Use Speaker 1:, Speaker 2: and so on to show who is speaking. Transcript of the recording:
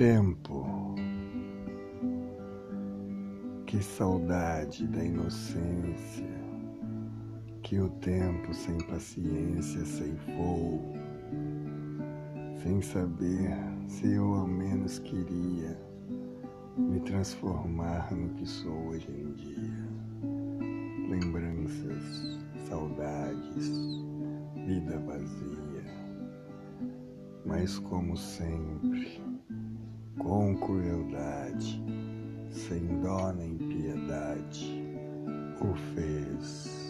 Speaker 1: Tempo, que saudade da inocência. Que o tempo sem paciência ceifou, sem saber se eu ao menos queria me transformar no que sou hoje em dia. Lembranças, saudades, vida vazia, mas como sempre, com crueldade, sem dó nem piedade, o fez